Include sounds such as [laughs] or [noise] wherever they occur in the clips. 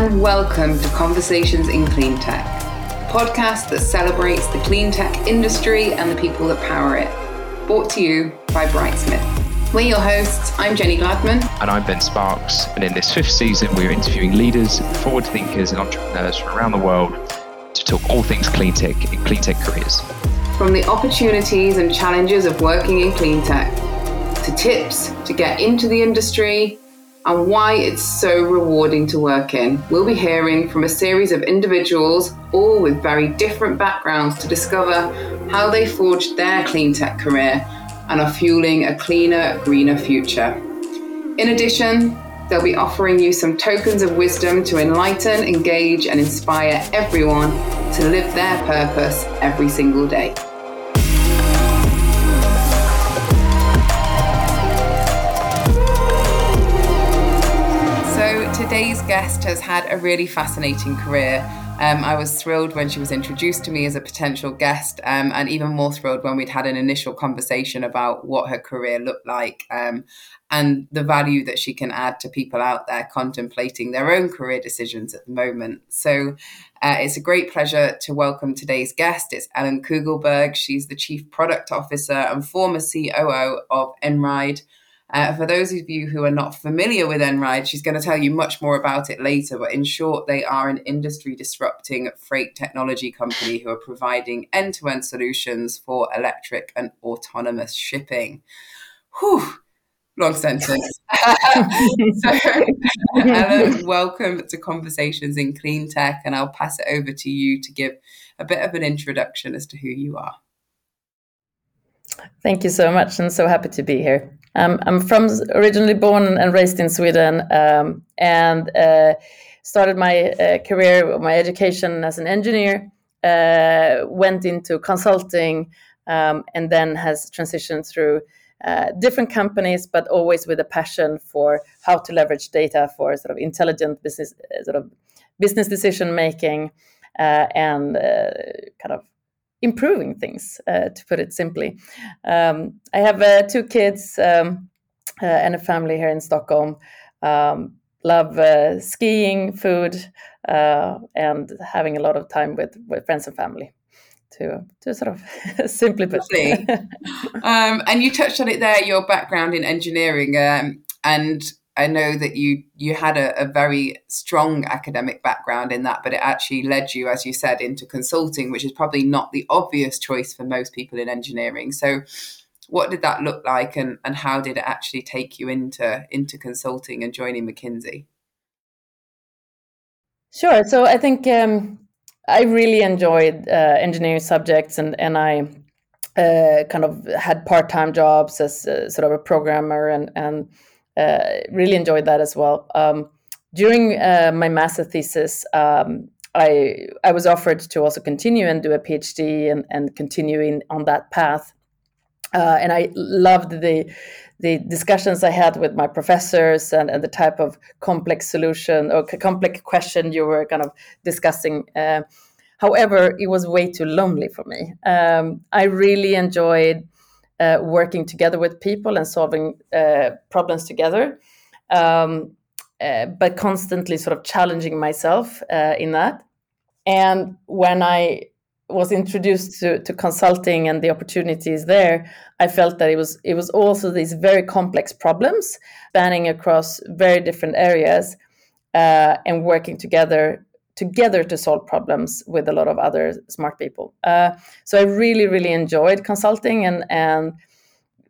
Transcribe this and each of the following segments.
and welcome to Conversations in Clean Tech, a podcast that celebrates the clean tech industry and the people that power it. Brought to you by Brightsmith. We're your hosts. I'm Jenny Gladman. And I'm Ben Sparks. And in this fifth season, we're interviewing leaders, forward thinkers, and entrepreneurs from around the world to talk all things clean tech and clean tech careers. From the opportunities and challenges of working in clean tech, to tips to get into the industry, and why it's so rewarding to work in. We'll be hearing from a series of individuals, all with very different backgrounds, to discover how they forged their clean tech career and are fueling a cleaner, greener future. In addition, they'll be offering you some tokens of wisdom to enlighten, engage, and inspire everyone to live their purpose every single day. Today's guest has had a really fascinating career. Um, I was thrilled when she was introduced to me as a potential guest, um, and even more thrilled when we'd had an initial conversation about what her career looked like um, and the value that she can add to people out there contemplating their own career decisions at the moment. So uh, it's a great pleasure to welcome today's guest. It's Ellen Kugelberg. She's the Chief Product Officer and former COO of Einride. Uh, for those of you who are not familiar with Einride, she's going to tell you much more about it later. But in short, they are an industry disrupting freight technology company who are providing end to end solutions for electric and autonomous shipping. Whew, long sentence. [laughs] so, Ellen, welcome to Conversations in Clean Tech. And I'll pass it over to you to give a bit of an introduction as to who you are. Thank you so much, and so happy to be here. Um, I'm from originally born and raised in Sweden, um, and uh, started my uh, career, my education as an engineer. Uh, went into consulting, um, and then has transitioned through uh, different companies, but always with a passion for how to leverage data for sort of intelligent business, uh, sort of business decision making, uh, and kind of improving things, uh, to put it simply. Um, I have uh, two kids um, uh, and a family here in Stockholm. Um, love uh, skiing, food, uh, and having a lot of time with, with friends and family. To, to sort of [laughs] simply put. [laughs] um, and you touched on it there, your background in engineering, um, and I know that you you had a, a, very strong academic background in that, but it actually led you, as you said, into consulting, which is probably not the obvious choice for most people in engineering. So, what did that look like, and and how did it actually take you into into consulting and joining McKinsey? Sure. So I think um, I really enjoyed uh, engineering subjects, and and I. Uh, kind of had part-time jobs as uh, sort of a programmer and and uh, really enjoyed that as well. Um, during uh, my master thesis, um, I I was offered to also continue and do a PhD and and continuing on that path. Uh, and I loved the the discussions I had with my professors and, and the type of complex solution or complex question you were kind of discussing. Uh, however, it was way too lonely for me. Um, I really enjoyed uh, working together with people and solving uh, problems together, um, uh, but constantly sort of challenging myself uh, in that. And when I was introduced to, to consulting and the opportunities there, I felt that it was it was also these very complex problems spanning across very different areas uh, and working together together to solve problems with a lot of other smart people. Uh, so I really, really enjoyed consulting and and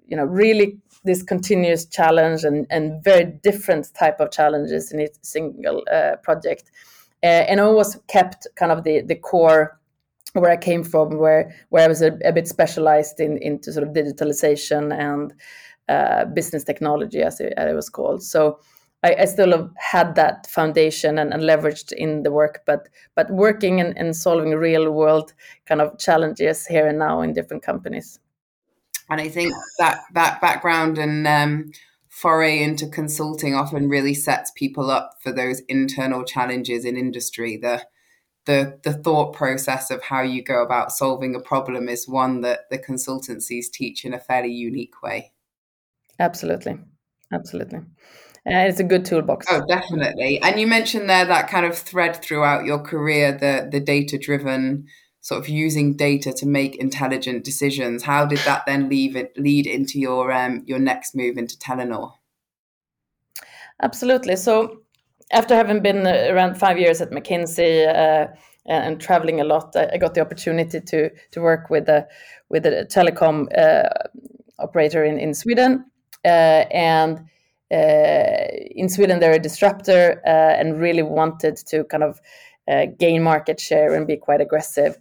you know really this continuous challenge and and very different type of challenges in each single uh, project. Uh, and I always kept kind of the the core where I came from, where where I was a, a bit specialized in into sort of digitalization and uh, business technology, as it, as it was called. So I, I still have had that foundation and, and, leveraged in the work, but but working and, and solving real world kind of challenges here and now in different companies. And I think that that background and um, foray into consulting often really sets people up for those internal challenges in industry. The the the thought process of how you go about solving a problem is one that the consultancies teach in a fairly unique way. Absolutely, absolutely uh, it's a good toolbox. Oh, definitely. And you mentioned there that kind of thread throughout your career, the the data driven sort of using data to make intelligent decisions. How did that then leave it lead into your um, your next move into Telenor? Absolutely. So after having been around five years at McKinsey uh, and, traveling a lot, I, got the opportunity to to work with a with a telecom uh, operator in in Sweden, uh, and uh, in Sweden they're a disruptor uh, and really wanted to kind of uh, gain market share and be quite aggressive,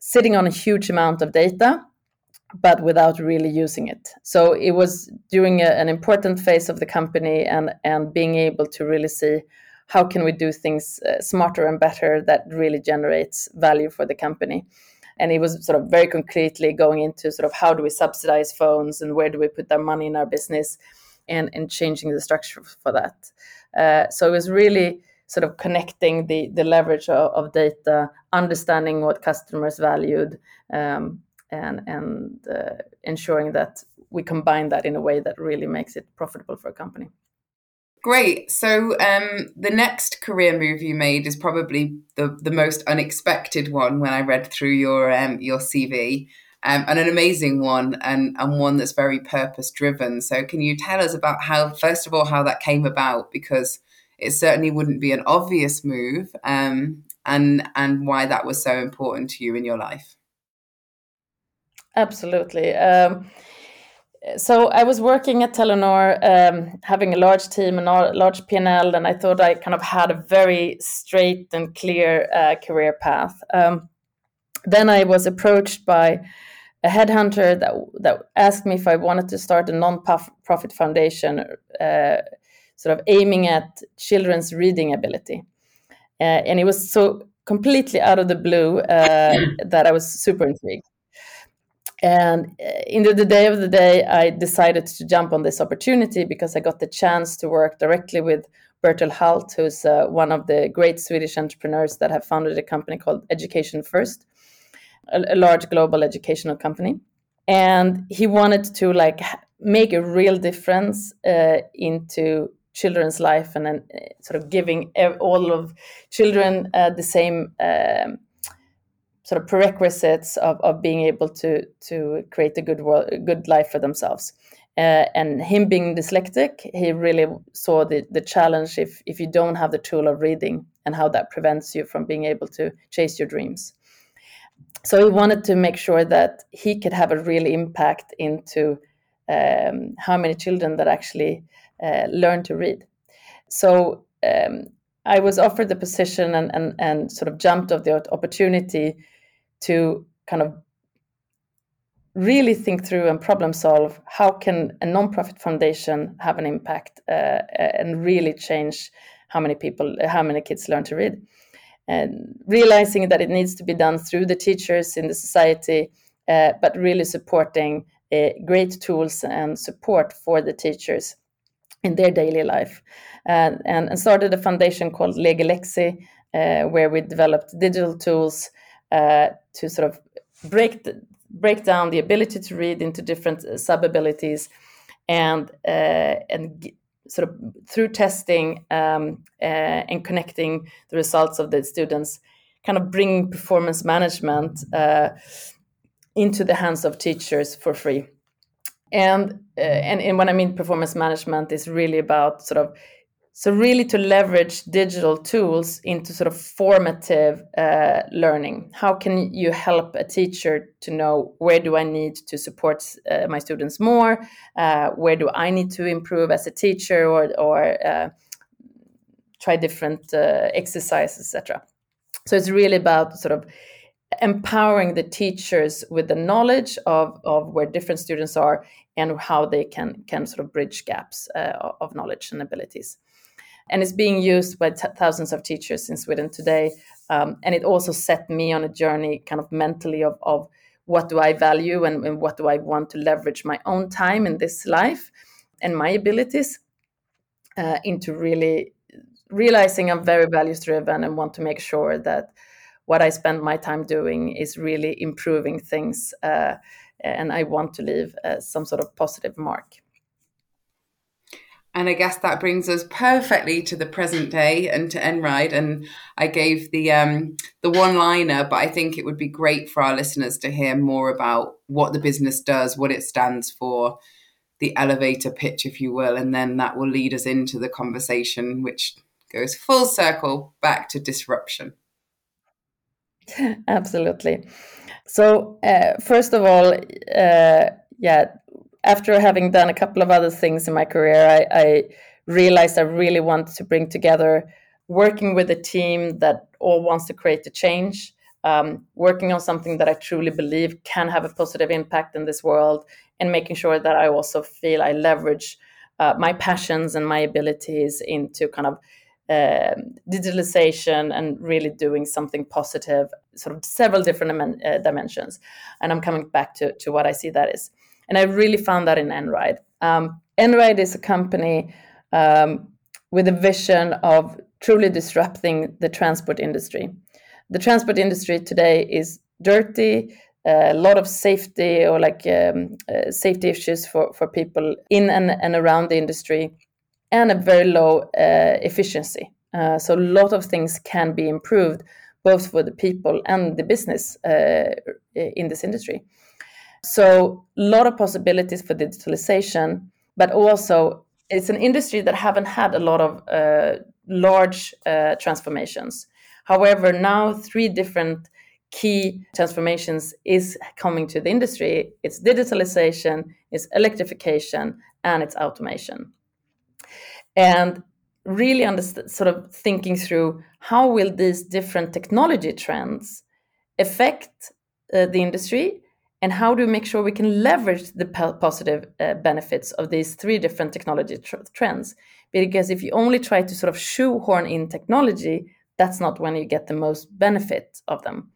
sitting on a huge amount of data but without really using it. So it was during a, an important phase of the company and and being able to really see how can we do things uh, smarter and better that really generates value for the company. And it was sort of very concretely going into sort of how do we subsidize phones and where do we put our money in our business and, and changing the structure for that. Uh, so it was really sort of connecting the, the leverage of, of data, understanding what customers valued, um, and and uh, ensuring that we combine that in a way that really makes it profitable for a company. Great. So um, the next career move you made is probably the the most unexpected one when I read through your um, your CV. Um, and an amazing one and, and one that's very purpose driven. So, can you tell us about how, first of all, how that came about? Because it certainly wouldn't be an obvious move, um, and and why that was so important to you in your life. Absolutely. Um, so I was working at Telenor, um, having a large team and a large P&L, and I thought I kind of had a very straight and clear uh, career path. Um, then I was approached by a headhunter that that asked me if I wanted to start a non-profit foundation, uh, sort of aiming at children's reading ability, uh, and it was so completely out of the blue uh, [coughs] that I was super intrigued. And uh, in the, the, day of the day, I decided to jump on this opportunity because I got the chance to work directly with Bertil Hult, who's uh, one of the great Swedish entrepreneurs that have founded a company called Education First, a, a large global educational company. And he wanted to like make a real difference uh, into children's life and then uh, sort of giving all of children uh, the same um, sort of prerequisites of, of being able to to create a good world, a good life for themselves. Uh, and him being dyslexic, he really saw the, the challenge if, if you don't have the tool of reading and how that prevents you from being able to chase your dreams. So he wanted to make sure that he could have a real impact into um, how many children that actually uh, learn to read. So um, I was offered the position and, and, and sort of jumped of the opportunity to kind of really think through and problem solve how can a nonprofit foundation have an impact uh, and really change how many people how many kids learn to read and realizing that it needs to be done through the teachers in the society uh, but really supporting uh, great tools and support for the teachers in their daily life. And, and started a foundation called Legilexi uh, where we developed digital tools uh, to sort of break the, break down the ability to read into different uh, sub abilities, and uh, and sort of through testing um, uh, and connecting the results of the students, kind of bring performance management uh, into the hands of teachers for free. And, and and when I mean performance management, is really about sort of so really to leverage digital tools into sort of formative uh, learning. How can you help a teacher to know where do I need to support uh, my students more? Uh, where do I need to improve as a teacher or, or uh, try different uh, exercises, etc. So it's really about sort of empowering the teachers with the knowledge of, of where different students are and how they can, can sort of bridge gaps uh, of knowledge and abilities and it's being used by t- thousands of teachers in Sweden today. Um, and it also set me on a journey, kind of mentally, of, of what do I value and, and, what do I want to leverage my own time in this life and my abilities uh, into really realizing I'm very values driven and want to make sure that what I spend my time doing is really improving things. Uh, and I want to leave uh, some sort of positive mark. And I guess that brings us perfectly to the present day and to Einride. And I gave the um, the one liner, but I think it would be great for our listeners to hear more about what the business does, what it stands for, the elevator pitch, if you will, and then that will lead us into the conversation, which goes full circle back to disruption. [laughs] Absolutely. So, uh, first of all, uh, yeah, after having done a couple of other things in my career, I, I realized I really wanted to bring together working with a team that all wants to create a change, um, working on something that I truly believe can have a positive impact in this world, and making sure that I also feel I leverage uh, my passions and my abilities into kind of uh, digitalization and really doing something positive, sort of several different uh, dimensions. And I'm coming back to, to what I see that is. And I really found that in Einride. Um, Einride is a company um, with a vision of truly disrupting the transport industry. The transport industry today is dirty, a lot of safety or like um, uh, safety issues for, for people in and, and around the industry, and a very low uh, efficiency. Uh, so a lot of things can be improved both for the people and the business uh, in this industry. So a lot of possibilities for digitalization, but also it's an industry that haven't had a lot of uh, large uh, transformations. However, now three different key transformations is coming to the industry. It's digitalization, it's electrification, and it's automation. And really understand, sort of thinking through how will these different technology trends affect uh, the industry and how do we make sure we can leverage the positive uh, benefits of these three different technology tr- trends? Because if you only try to sort of shoehorn in technology that's not when you get the most benefit of them.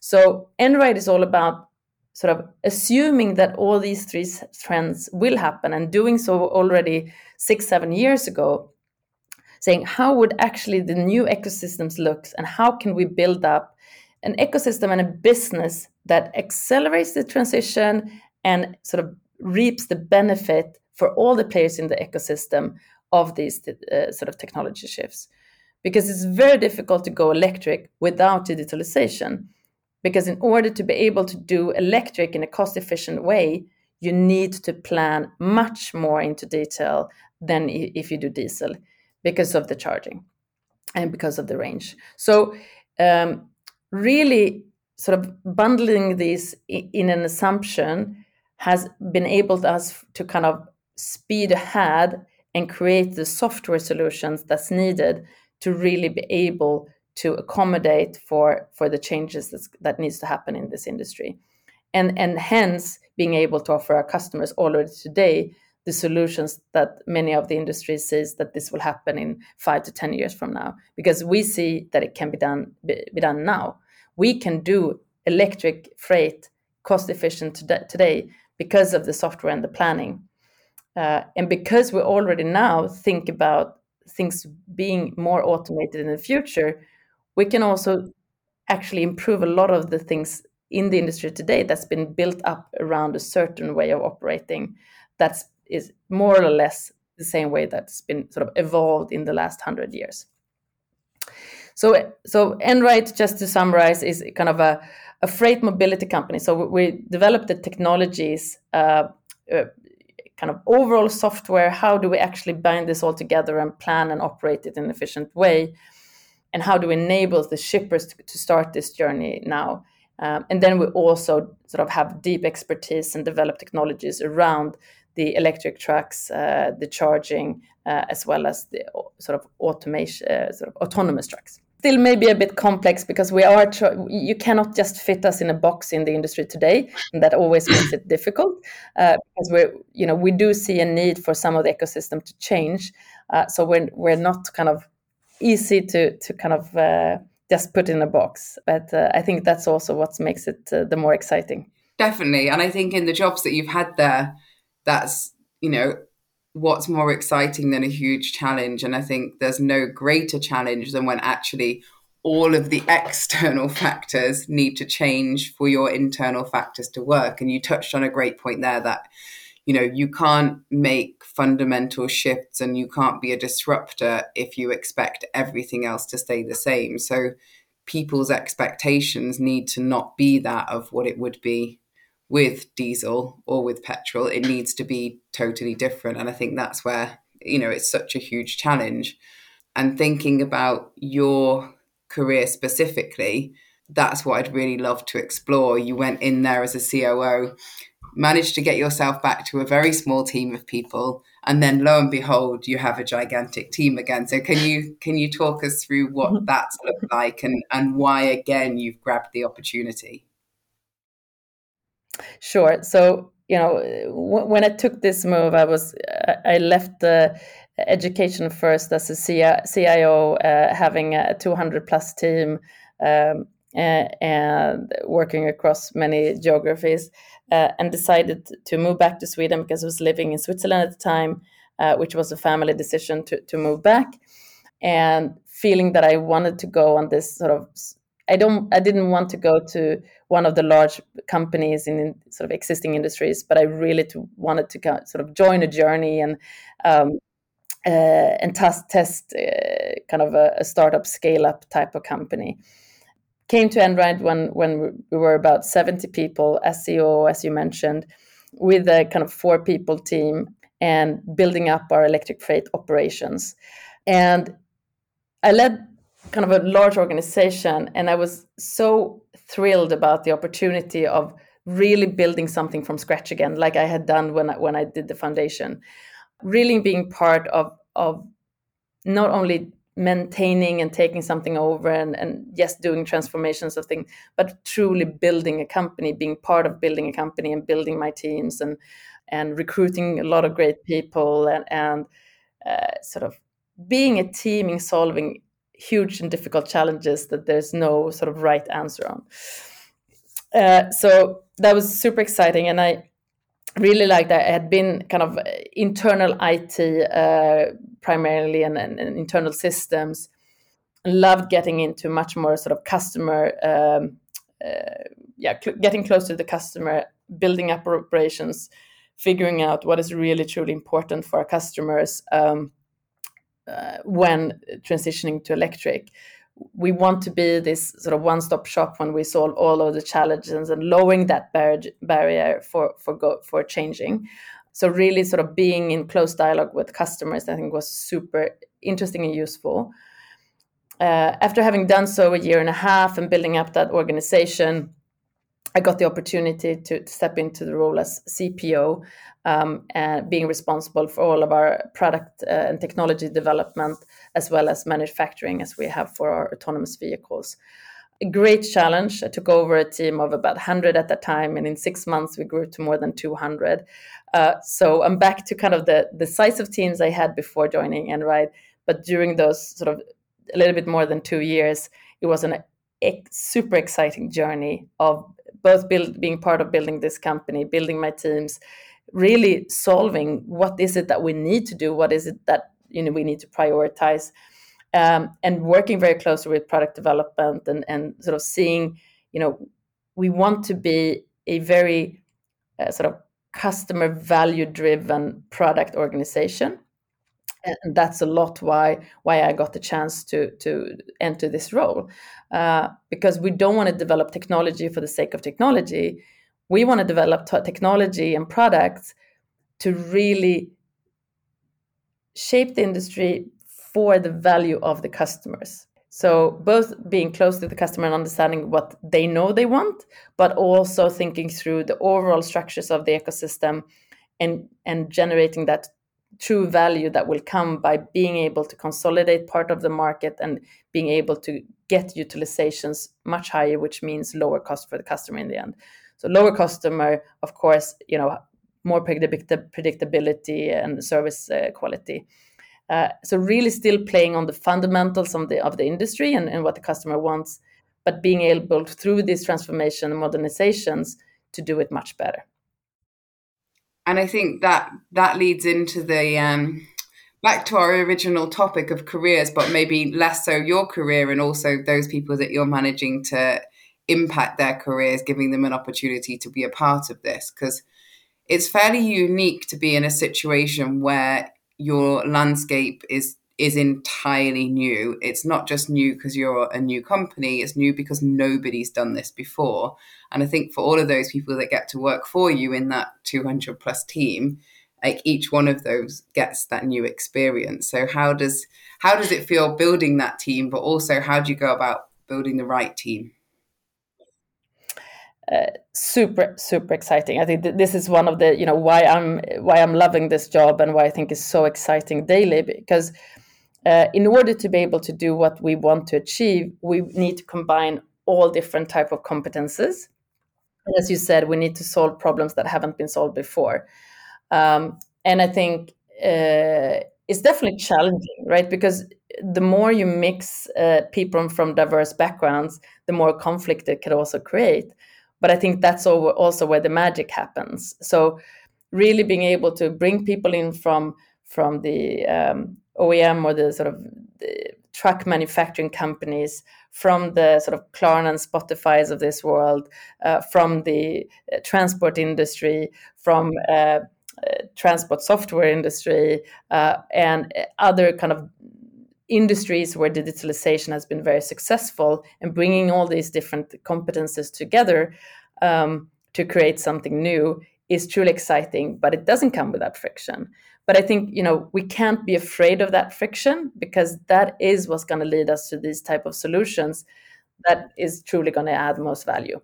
So Einride is all about sort of assuming that all these three trends will happen and doing so already six seven years ago saying how would actually the new ecosystems look and how can we build up an ecosystem and a business that accelerates the transition and sort of reaps the benefit for all the players in the ecosystem of these uh, sort of technology shifts. Because it's very difficult to go electric without digitalization. Because in order to be able to do electric in a cost efficient way you need to plan much more into detail than if you do diesel because of the charging and because of the range. So um, really sort of bundling these in an assumption has been able to us to kind of speed ahead and create the software solutions that's needed to really be able to accommodate for for the changes that's, that needs to happen in this industry. And and hence being able to offer our customers already today the solutions that many of the industries says that this will happen in five to ten years from now because we see that it can be done be, be done now we can do electric freight cost efficient today because of the software and the planning. Uh, and because we already now think about things being more automated in the future, we can also actually improve a lot of the things in the industry today that's been built up around a certain way of operating that's is more or less the same way that's been sort of evolved in the last hundred years. So, so Einride, just to summarize, is kind of a, a freight mobility company. So we develop the technologies, uh, uh, kind of overall software. How do we actually bind this all together and plan and operate it in an efficient way? And how do we enable the shippers to, to start this journey now? Um, and then we also sort of have deep expertise and develop technologies around the electric trucks, uh, the charging, uh, as well as the sort of automation, uh, sort of autonomous trucks still maybe a bit complex because we are tr- you cannot just fit us in a box in the industry today and that always makes it difficult uh, because we're you know we do see a need for some of the ecosystem to change uh, so we're, we're not kind of easy to to kind of uh, just put in a box but uh, i think that's also what makes it uh, the more exciting. Definitely and i think in the jobs that you've had there that's you know what's more exciting than a huge challenge? And I think there's no greater challenge than when actually all of the [laughs] external factors need to change for your internal factors to work. And you touched on a great point there that, you know, you can't make fundamental shifts and you can't be a disruptor if you expect everything else to stay the same. So people's expectations need to not be that of what it would be with diesel or with petrol. It needs to be totally different. And I think that's where, you know, it's such a huge challenge. And thinking about your career specifically, that's what I'd really love to explore. You went in there as a COO, managed to get yourself back to a very small team of people, and then lo and behold, you have a gigantic team again. So can you can you talk us through what mm-hmm. that's looked like and and why again you've grabbed the opportunity? Sure. So you know, when I took this move, I was I left the education first as a CIO, uh, having a 200 plus team um, and working across many geographies, uh, and decided to move back to Sweden because I was living in Switzerland at the time, uh, which was a family decision to, to move back, and feeling that I wanted to go on this sort of I don't I didn't want to go to one of the large companies in, sort of existing industries, but I really to, wanted to sort of join a journey and um, uh, and test test uh, kind of a, a, startup scale up type of company. Came to Einride when when we were about seventy people, SEO as you mentioned, with a kind of four people team and building up our electric freight operations. And I led kind of a large organization and i was so thrilled about the opportunity of really building something from scratch again like i had done when I, when I did the foundation. Really being part of of not only maintaining and taking something over and, and yes doing transformations of things but truly building a company being part of building a company and building my teams and and recruiting a lot of great people and and uh, sort of being a team in solving huge and difficult challenges that there's no sort of right answer on. Uh, so that was super exciting, and I really liked that. I had been kind of internal IT uh, primarily and, and, and, internal systems. Loved getting into much more sort of customer, um, uh, yeah, cl- getting close to the customer, building up operations, figuring out what is really truly important for our customers. Um, uh, when transitioning to electric. We want to be this sort of one-stop shop when we solve all of the challenges and lowering that bar- barrier for for go- for changing. So really, sort of being in close dialogue with customers, I think was super interesting and useful. Uh, after having done so a year and a half and building up that organization, I got the opportunity to step into the role as CPO um, and being responsible for all of our product uh, and technology development as well as manufacturing as we have for our autonomous vehicles. A great challenge. I took over a team of about 100 at that time, and in six months we grew to more than 200. Uh, so I'm back to kind of the, the size of teams I had before joining Einride, but during those sort of a little bit more than two years, it was an a super exciting journey of both build, being part of building this company, building my teams, really solving what is it that we need to do, what is it that you know we need to prioritize, um, and working very closely with product development and and sort of seeing, you know, we want to be a very uh, sort of customer value driven product organization and that's a lot why why I got the chance to to enter this role uh, because we don't want to develop technology for the sake of technology. We want to develop t- technology and products to really shape the industry for the value of the customers. So both being close to the customer and understanding what they know they want, but also thinking through the overall structures of the ecosystem and and generating that true value that will come by being able to consolidate part of the market and being able to get utilizations much higher which means lower cost for the customer in the end. So lower customer of course you know more predictability and service uh, quality. Uh, so really still playing on the fundamentals of the of the industry and, and what the customer wants but being able through this transformation and modernizations to do it much better and I think that that leads into the um, back to our original topic of careers, but maybe less so your career and also those people that you're managing to impact their careers, giving them an opportunity to be a part of this. Because it's fairly unique to be in a situation where your landscape is is entirely new. It's not just new because you're a new company, it's new because nobody's done this before. And I think for all of those people that get to work for you in that 200 plus team, like each one of those gets that new experience. So how does how does it feel building that team, but also how do you go about building the right team? Uh, super super exciting i think th- this is one of the you know why i'm why i'm loving this job and why i think it's so exciting daily because uh, in order to be able to do what we want to achieve we need to combine all different type of competences. As you said we need to solve problems that haven't been solved before. Um, and i think uh, it's definitely challenging right? Because the more you mix uh, people from diverse backgrounds the more conflict it can also create. But i think that's also where the magic happens. So really being able to bring people in from from the um, OEM or the sort of the truck manufacturing companies from the sort of Klarna and Spotify's of this world, uh, from the uh, transport industry, from uh, uh transport software industry, uh, and other kind of industries where digitalization has been very successful and bringing all these different competences together um, to create something new is truly exciting but it doesn't come without friction but i think you know we can't be afraid of that friction because that is what's going to lead us to these type of solutions that is truly going to add most value.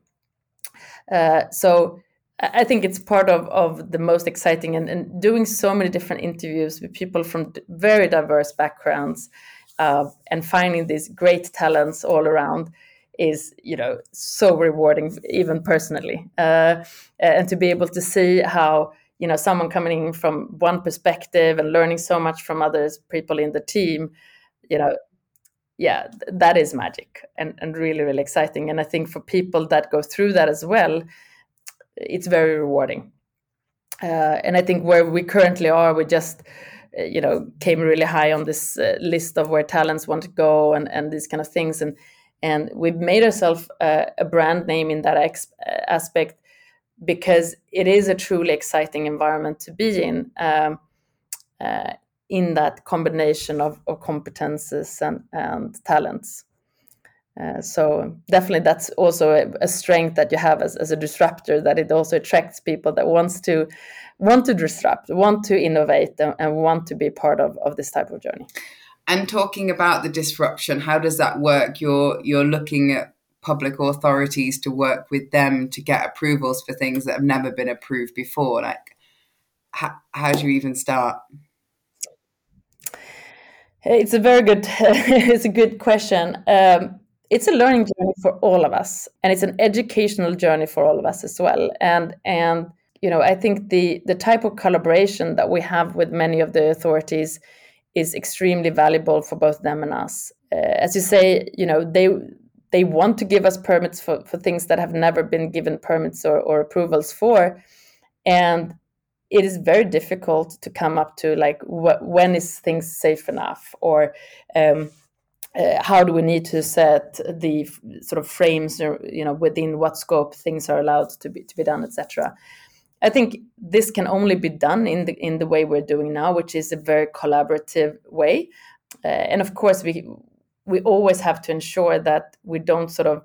Uh, so I think it's part of, of the most exciting and, and doing so many different interviews with people from very diverse backgrounds uh, and finding these great talents all around is you know so rewarding even personally. Uh, and to be able to see how you know someone coming in from one perspective and learning so much from others people in the team you know yeah that is magic and, and really really exciting. And i think for people that go through that as well it's very rewarding. Uh, and i think where we currently are we just uh, you know came really high on this uh, list of where talents want to go and and these kind of things. And and we've made ourselves uh, a brand name in that ex- aspect because it is a truly exciting environment to be in um, uh, in that combination of, of competences and, and talents uh, so definitely that's also a, a, strength that you have as, as a disruptor that it also attracts people that wants to want to disrupt want to innovate and, and want to be part of, of this type of journey and talking about the disruption, how does that work? You're you're looking at public authorities to work with them to get approvals for things that have never been approved before. Like, how, how do you even start? It's a very good [laughs] it's a good question. Um, it's a learning journey for all of us, and it's an educational journey for all of us as well. And and you know, I think the the type of collaboration that we have with many of the authorities is extremely valuable for both them and us. Uh, as you say, you know, they they want to give us permits for, for things that have never been given permits or, or approvals for. And it is very difficult to come up to like wh- when is things safe enough or um, uh, how do we need to set the f- sort of frames or you know within what scope things are allowed to be to be done etc I think this can only be done in the in the way we're doing now, which is a very collaborative way. Uh, and of course, we we always have to ensure that we don't sort of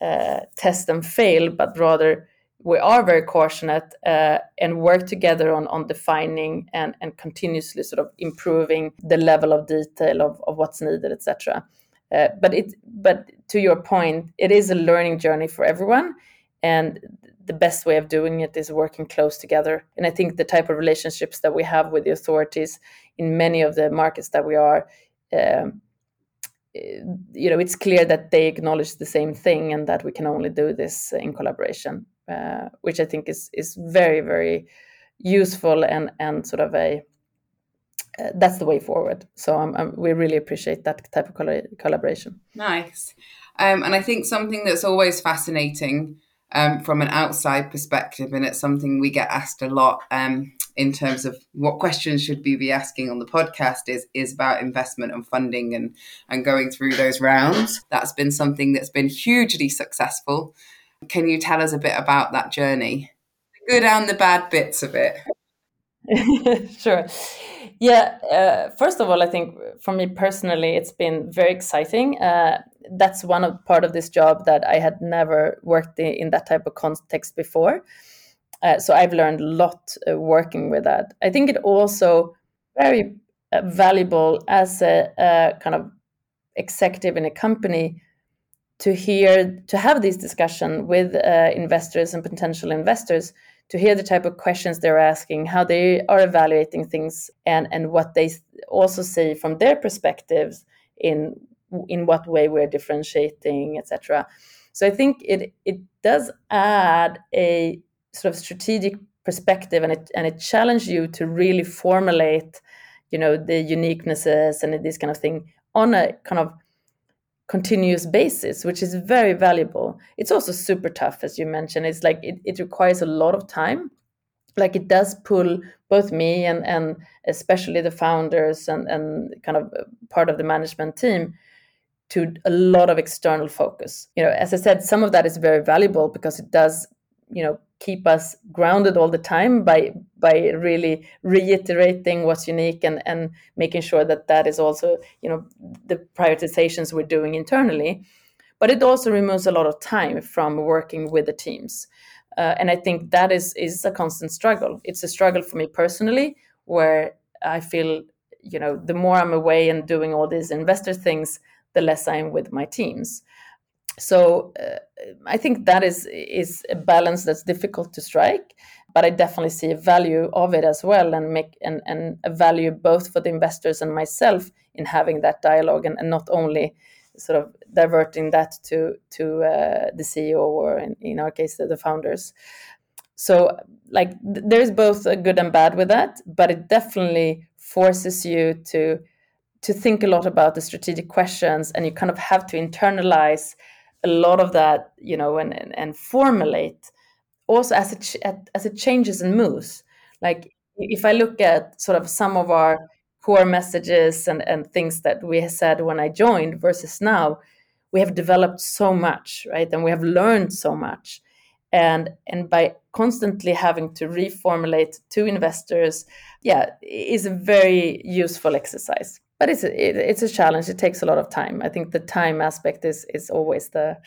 uh, test and fail, but rather we are very cautionate uh, and work together on, on defining and, and continuously sort of improving the level of detail of, of what's needed, etc. Uh, but it but to your point, it is a learning journey for everyone, and the best way of doing it is working close together. And I think the type of relationships that we have with the authorities in many of the markets that we are, um, you know, it's clear that they acknowledge the same thing and that we can only do this in collaboration, uh, which I think is is very very useful and and sort of a uh, that's the way forward. So um, um, we really appreciate that type of collaboration. Nice. Um, and I think something that's always fascinating um, from an outside perspective, and it's something we get asked a lot um, in terms of what questions should we be asking on the podcast is is about investment and funding and and going through those rounds. That's been something that's been hugely successful. Can you tell us a bit about that journey? The go down the bad bits of it. [laughs] sure. Yeah. Uh, first of all, I think for me personally, it's been very exciting. Uh, that's one of part of this job that I had never worked in, in that type of context before. Uh, so I've learned a lot uh, working with that. I think it also very uh, valuable as a, a kind of executive in a company to hear to have this discussion with uh, investors and potential investors to hear the type of questions they're asking how they are evaluating things and and what they also say from their perspectives in in what way we're differentiating etc so i think it it does add a sort of strategic perspective and it and it challenges you to really formulate you know the uniquenesses and this kind of thing on a kind of continuous basis which is very valuable. It's also super tough as you mentioned. It's like it, it requires a lot of time. Like it does pull both me and and especially the founders and and kind of part of the management team to a lot of external focus. You know as i said some of that is very valuable because it does you know keep us grounded all the time by by really reiterating what's unique and and making sure that that is also you know the prioritizations we're doing internally. But it also removes a lot of time from working with the teams. Uh, and i think that is is a constant struggle. It's a struggle for me personally where i feel you know the more i'm away and doing all these investor things the less i'm with my teams so uh, I think that is is a balance that's difficult to strike, but I definitely see a value of it as well, and make and, and a value both for the investors and myself in having that dialogue, and, and not only sort of diverting that to to uh, the CEO or in, in our case the, founders. So like th- there's both a good and bad with that, but it definitely forces you to to think a lot about the strategic questions, and you kind of have to internalize a lot of that, you know, and and, and formulate also as it as it changes and moves. Like if I look at sort of some of our core messages and and things that we said when I joined versus now, we have developed so much, right? And we have learned so much. And and by constantly having to reformulate to investors, yeah, is a very useful exercise but it's a, it, it's a challenge. It takes a lot of time. I think the time aspect is is always the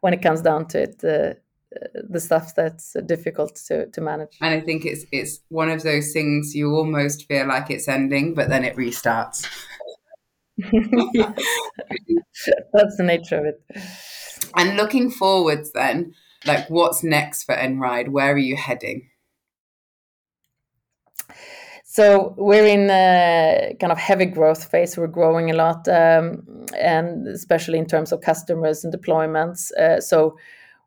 when it comes down to it the uh, the stuff that's difficult to, to manage. And I think it's it's one of those things you almost feel like it's ending, but then it restarts. [laughs] That's the nature of it. And looking forwards then, like what's next for Einride? Where are you heading? So we're in a kind of heavy growth phase. We're growing a lot, um, and especially in terms of customers and deployments. Uh, so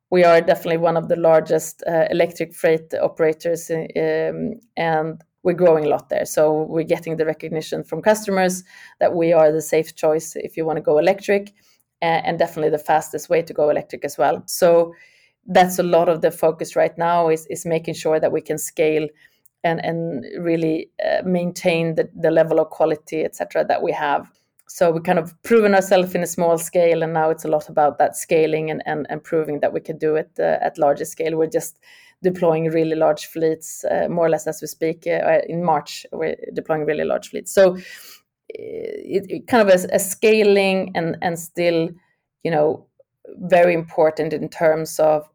we are definitely one of the largest uh, electric freight operators, um, and we're growing a lot there. So we're getting the recognition from customers that we are the safe choice if you want to go electric, and definitely the fastest way to go electric as well. So that's a lot of the focus right now is is making sure that we can scale and and really uh, maintain the, the level of quality etc that we have. So we kind of proven ourselves in a small scale and now it's a lot about that scaling and and, and proving that we can do it uh, at larger scale. We're just deploying really large fleets uh, more or less as we speak uh, in march we're deploying really large fleets. So uh, it, it kind of a, a scaling and and still you know very important in terms of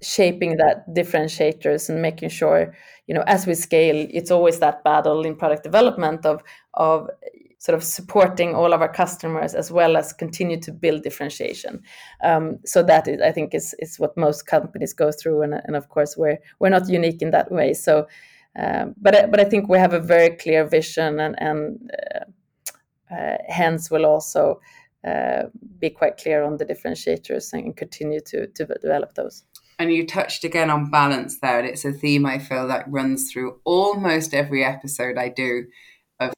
shaping that differentiators and making sure you know as we scale it's always that battle in product development of of sort of supporting all of our customers as well as continue to build differentiation. Um, so that is i think is is what most companies go through and, and of course we're we're not unique in that way. So um, but but i think we have a very clear vision and and uh, uh, hence will also uh, be quite clear on the differentiators and continue to to develop those and you touched again on balance there, and it's a theme I feel that runs through almost every episode I do of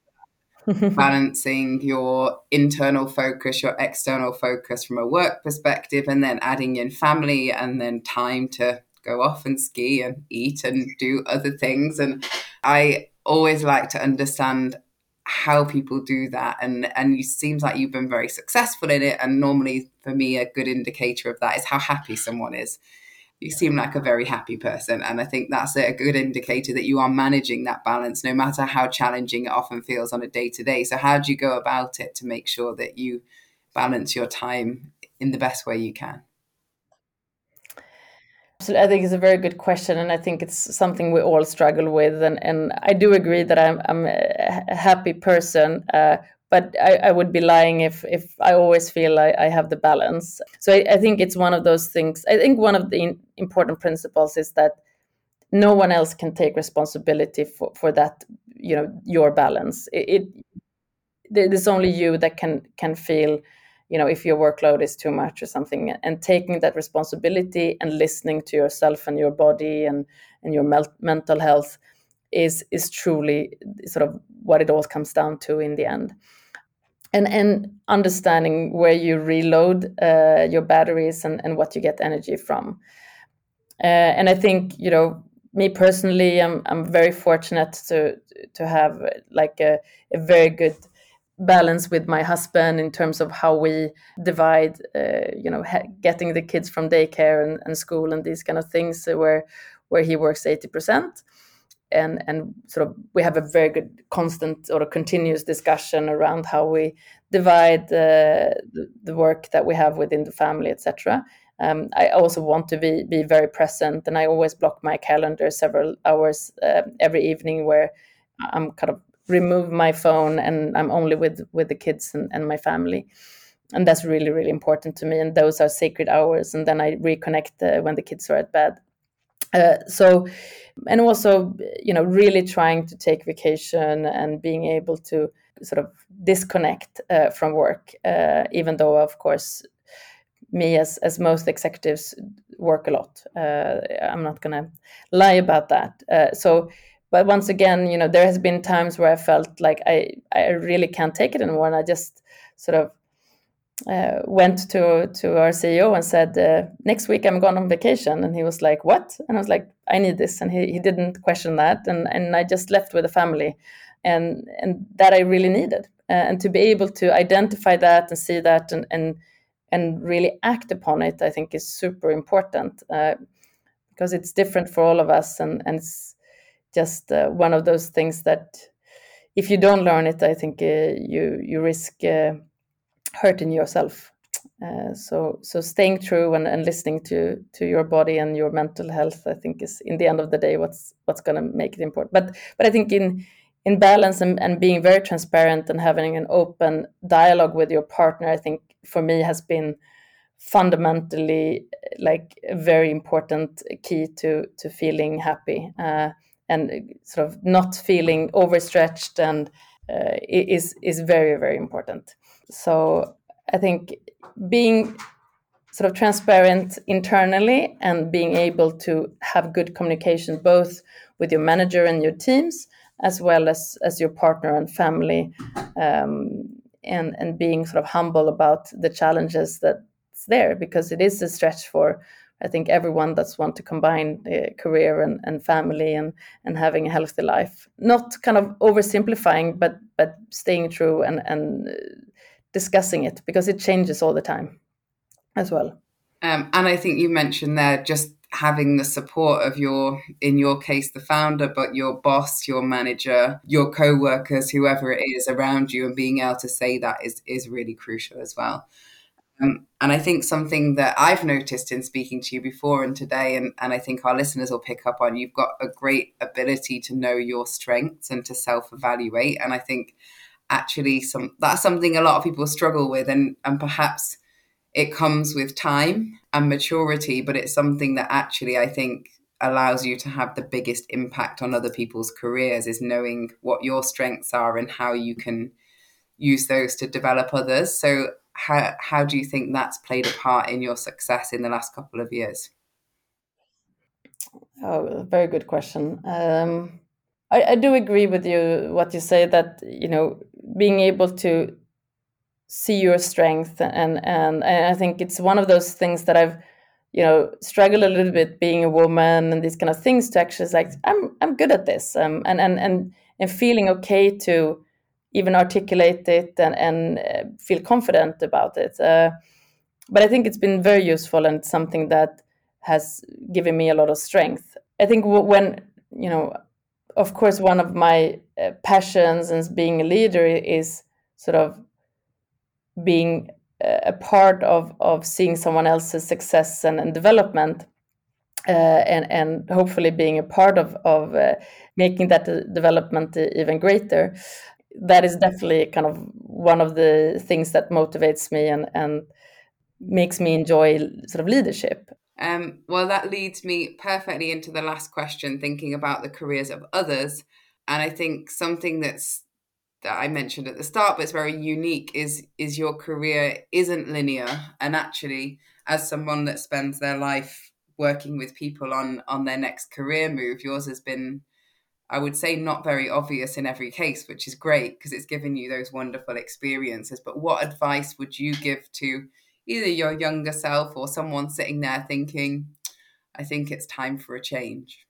[laughs] balancing your internal focus, your external focus from a work perspective, and then adding in family and then time to go off and ski and eat and do other things. And I always like to understand how people do that and and it seems like you've been very successful in it and normally for me a good indicator of that is how happy someone is you seem like a very happy person. And I think that's a good indicator that you are managing that balance, no matter how challenging it often feels on a day to day. So, how do you go about it to make sure that you balance your time in the best way you can? So I think it's a very good question, and I think it's something we all struggle with. And, and I do agree that I'm, I'm a happy person, uh, but I, I, would be lying if if I always feel I, I have the balance. So I, I, think it's one of those things. I think one of the important principles is that no one else can take responsibility for, for that. You know your balance. It, it there's only you that can can feel you know if your workload is too much or something and taking that responsibility and listening to yourself and your body and and your mel- mental health is is truly sort of what it all comes down to in the end and and understanding where you reload uh, your batteries and, and what you get energy from. Uh, and i think you know me personally i'm i'm very fortunate to to have like a, a very good balance with my husband in terms of how we divide uh, you know getting the kids from daycare and, and school and these kind of things where where he works 80% and and sort of we have a very good constant or a continuous discussion around how we divide the, the work that we have within the family etc um, I also want to be be very present, and I always block my calendar several hours uh, every evening where I'm kind of remove my phone and I'm only with with the kids and, and my family. And that's really really important to me and those are sacred hours and then I reconnect uh, when the kids are at bed uh, so and also you know really trying to take vacation and being able to sort of disconnect uh, from work uh, even though of course me as as most executives work a lot. Uh, i'm not going to lie about that. Uh, so but once again you know there has been times where i felt like i i really can't take it anymore and i just sort of uh, went to to our ceo and said uh, next week i'm going on vacation. And he was like what? And i was like i need this. And he, he didn't question that. And and i just left with the family. And and that i really needed. Uh, and to be able to identify that and see that and and and really act upon it i think is super important uh, because it's different for all of us. And and it's just uh, one of those things that if you don't learn it, I think uh, you you risk hurting yourself. Uh, so so staying true and, and listening to to your body and your mental health, I think is in the end of the day what's what's going to make it important. But but I think in in balance and, and being very transparent and having an open dialogue with your partner, I think for me has been fundamentally like a very important key to to feeling happy. Uh, and sort of not feeling overstretched and uh, is is very very important. So I think being sort of transparent internally and being able to have good communication both with your manager and your teams as well as as your partner and family um, and and being sort of humble about the challenges that's there because it is a stretch for I think everyone that's want to combine uh, career and, and family and and having a healthy life. Not kind of oversimplifying, but but staying true and and discussing it because it changes all the time, as well. Um, and I think you mentioned there just having the support of your in your case the founder but your boss your manager your co-workers whoever it is around you and being able to say that is is really crucial as well um, and I think something that I've noticed in speaking to you before and today, and, and I think our listeners will pick up on, you've got a great ability to know your strengths and to self evaluate. And I think actually some that's something a lot of people struggle with, and, and perhaps it comes with time and maturity, but it's something that actually I think allows you to have the biggest impact on other people's careers is knowing what your strengths are and how you can use those to develop others. So how how do you think that's played a part in your success in the last couple of years? Oh, very good question. Um, I, I do agree with you what you say that you know being able to see your strength and and, and I think it's one of those things that I've you know struggled a little bit being a woman and these kind of things to actually like I'm I'm good at this um, and and and and feeling okay to even articulate it and, and uh, feel confident about it. Uh, but I think it's been very useful and something that has given me a lot of strength. I think when you know, of course, one of my uh, passions and being a leader is sort of being a part of of seeing someone else's success and, and development uh, and and hopefully being a part of of uh, making that development even greater. That is definitely kind of one of the things that motivates me and and makes me enjoy sort of leadership um, well that leads me perfectly into the last question thinking about the careers of others and i think something that's that I mentioned at the start, but it's very unique, is is your career isn't linear. And actually, as someone that spends their life working with people on on their next career move, yours has been, I would say, not very obvious in every case, which is great because it's given you those wonderful experiences. But what advice would you give to either your younger self or someone sitting there thinking, I think it's time for a change?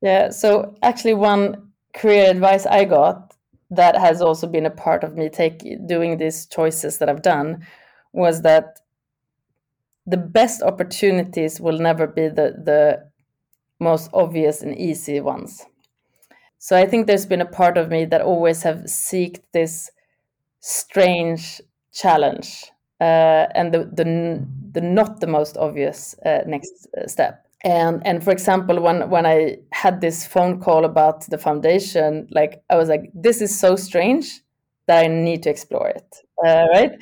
Yeah, so actually, one career advice I got that has also been a part of me take doing these choices that I've done was that the best opportunities will never be the the most obvious and easy ones. So I think there's been a part of me that always have seeked this strange challenge uh, and the, the the not the most obvious uh, next uh, step. And and for example when when i had this phone call about the foundation like i was like this is so strange that i need to explore it uh, right?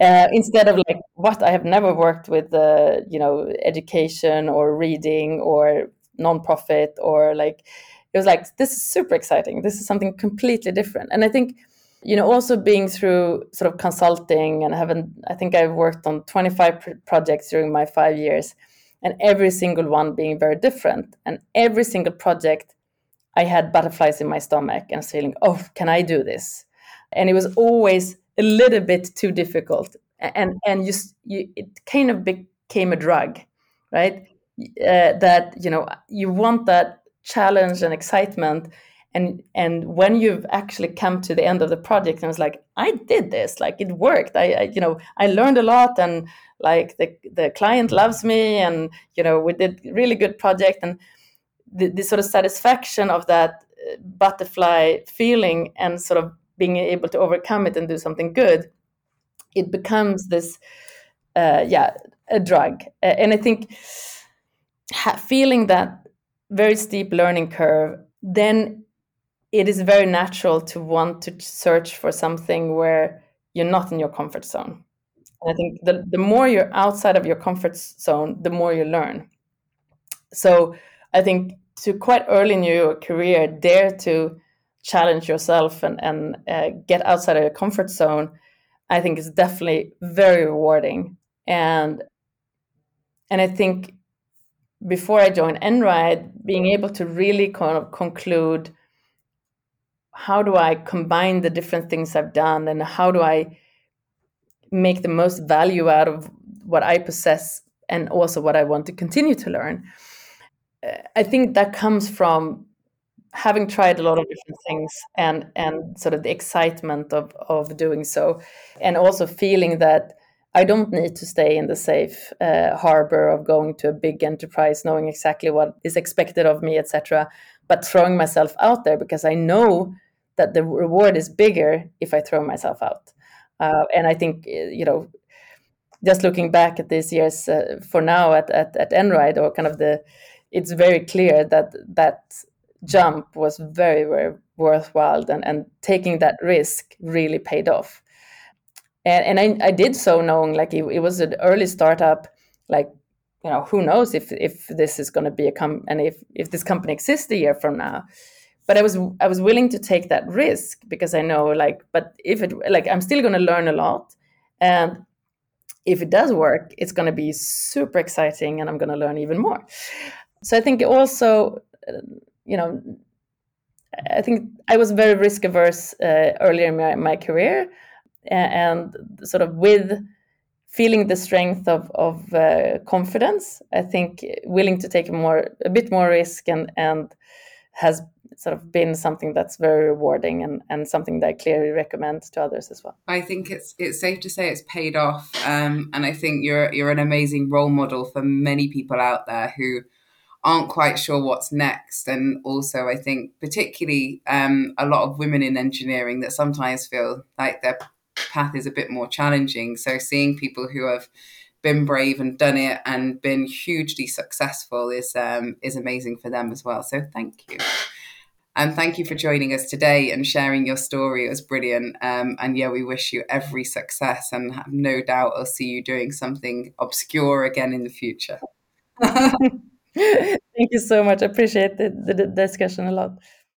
Uh, instead of like what i have never worked with uh, you know education or reading or nonprofit or like it was like this is super exciting. This is something completely different. And i think you know also being through sort of consulting and having i think i've worked on 25 projects during my five years and every single one being very different. And every single project, I had butterflies in my stomach and feeling, oh, can I do this? And it was always a little bit too difficult. And and just you, it kind of became a drug, right? Uh, that you know you want that challenge and excitement and and when you've actually come to the end of the project and it's like i did this like it worked. I, I, you know i learned a lot and like the the client loves me and you know we did really good project. And the, the sort of satisfaction of that uh, butterfly feeling and sort of being able to overcome it and do something good it becomes this uh, yeah a drug. And i think feeling that very steep learning curve then it is very natural to want to search for something where you're not in your comfort zone. And I think the, the more you're outside of your comfort zone, the more you learn. So I think to quite early in your career, dare to challenge yourself and, and uh, get outside of your comfort zone, I think is definitely very rewarding. And and I think before I joined Einride, being able to really kind of conclude how do I combine the different things I've done and how do I make the most value out of what I possess and also what I want to continue to learn. Uh, I think that comes from having tried a lot of different things and and sort of the excitement of of doing so and also feeling that I don't need to stay in the safe uh, harbor of going to a big enterprise, knowing exactly what is expected of me, etc. But throwing myself out there because I know that the reward is bigger if I throw myself out. Uh, and I think uh, you know, just looking back at these years uh, for now at at at Einride or kind of the, it's very clear that that jump was very very worthwhile and and taking that risk really paid off. And and I, I did so knowing like it, it was an early startup, like you know who knows if if this is going to be a com and if if this company exists a year from now but I was I was willing to take that risk because I know like but if it like I'm still going to learn a lot and if it does work it's going to be super exciting and I'm going to learn even more. So I think also uh, you know I think I was very risk averse uh, earlier in my, my career and, and, sort of with feeling the strength of of uh, confidence I think willing to take a more a bit more risk and and has sort of been something that's very rewarding and, and something that I clearly recommend to others as well. I think it's it's safe to say it's paid off, um, and I think you're you're an amazing role model for many people out there who aren't quite sure what's next, and also I think particularly um, a lot of women in engineering that sometimes feel like their path is a bit more challenging. So seeing people who have been brave and done it and been hugely successful is um, is amazing for them as well. So thank you. And thank you for joining us today and sharing your story. It was brilliant. Um, and yeah, we wish you every success and have no doubt I'll see you doing something obscure again in the future. [laughs] thank you so much. I appreciate the, the discussion a lot.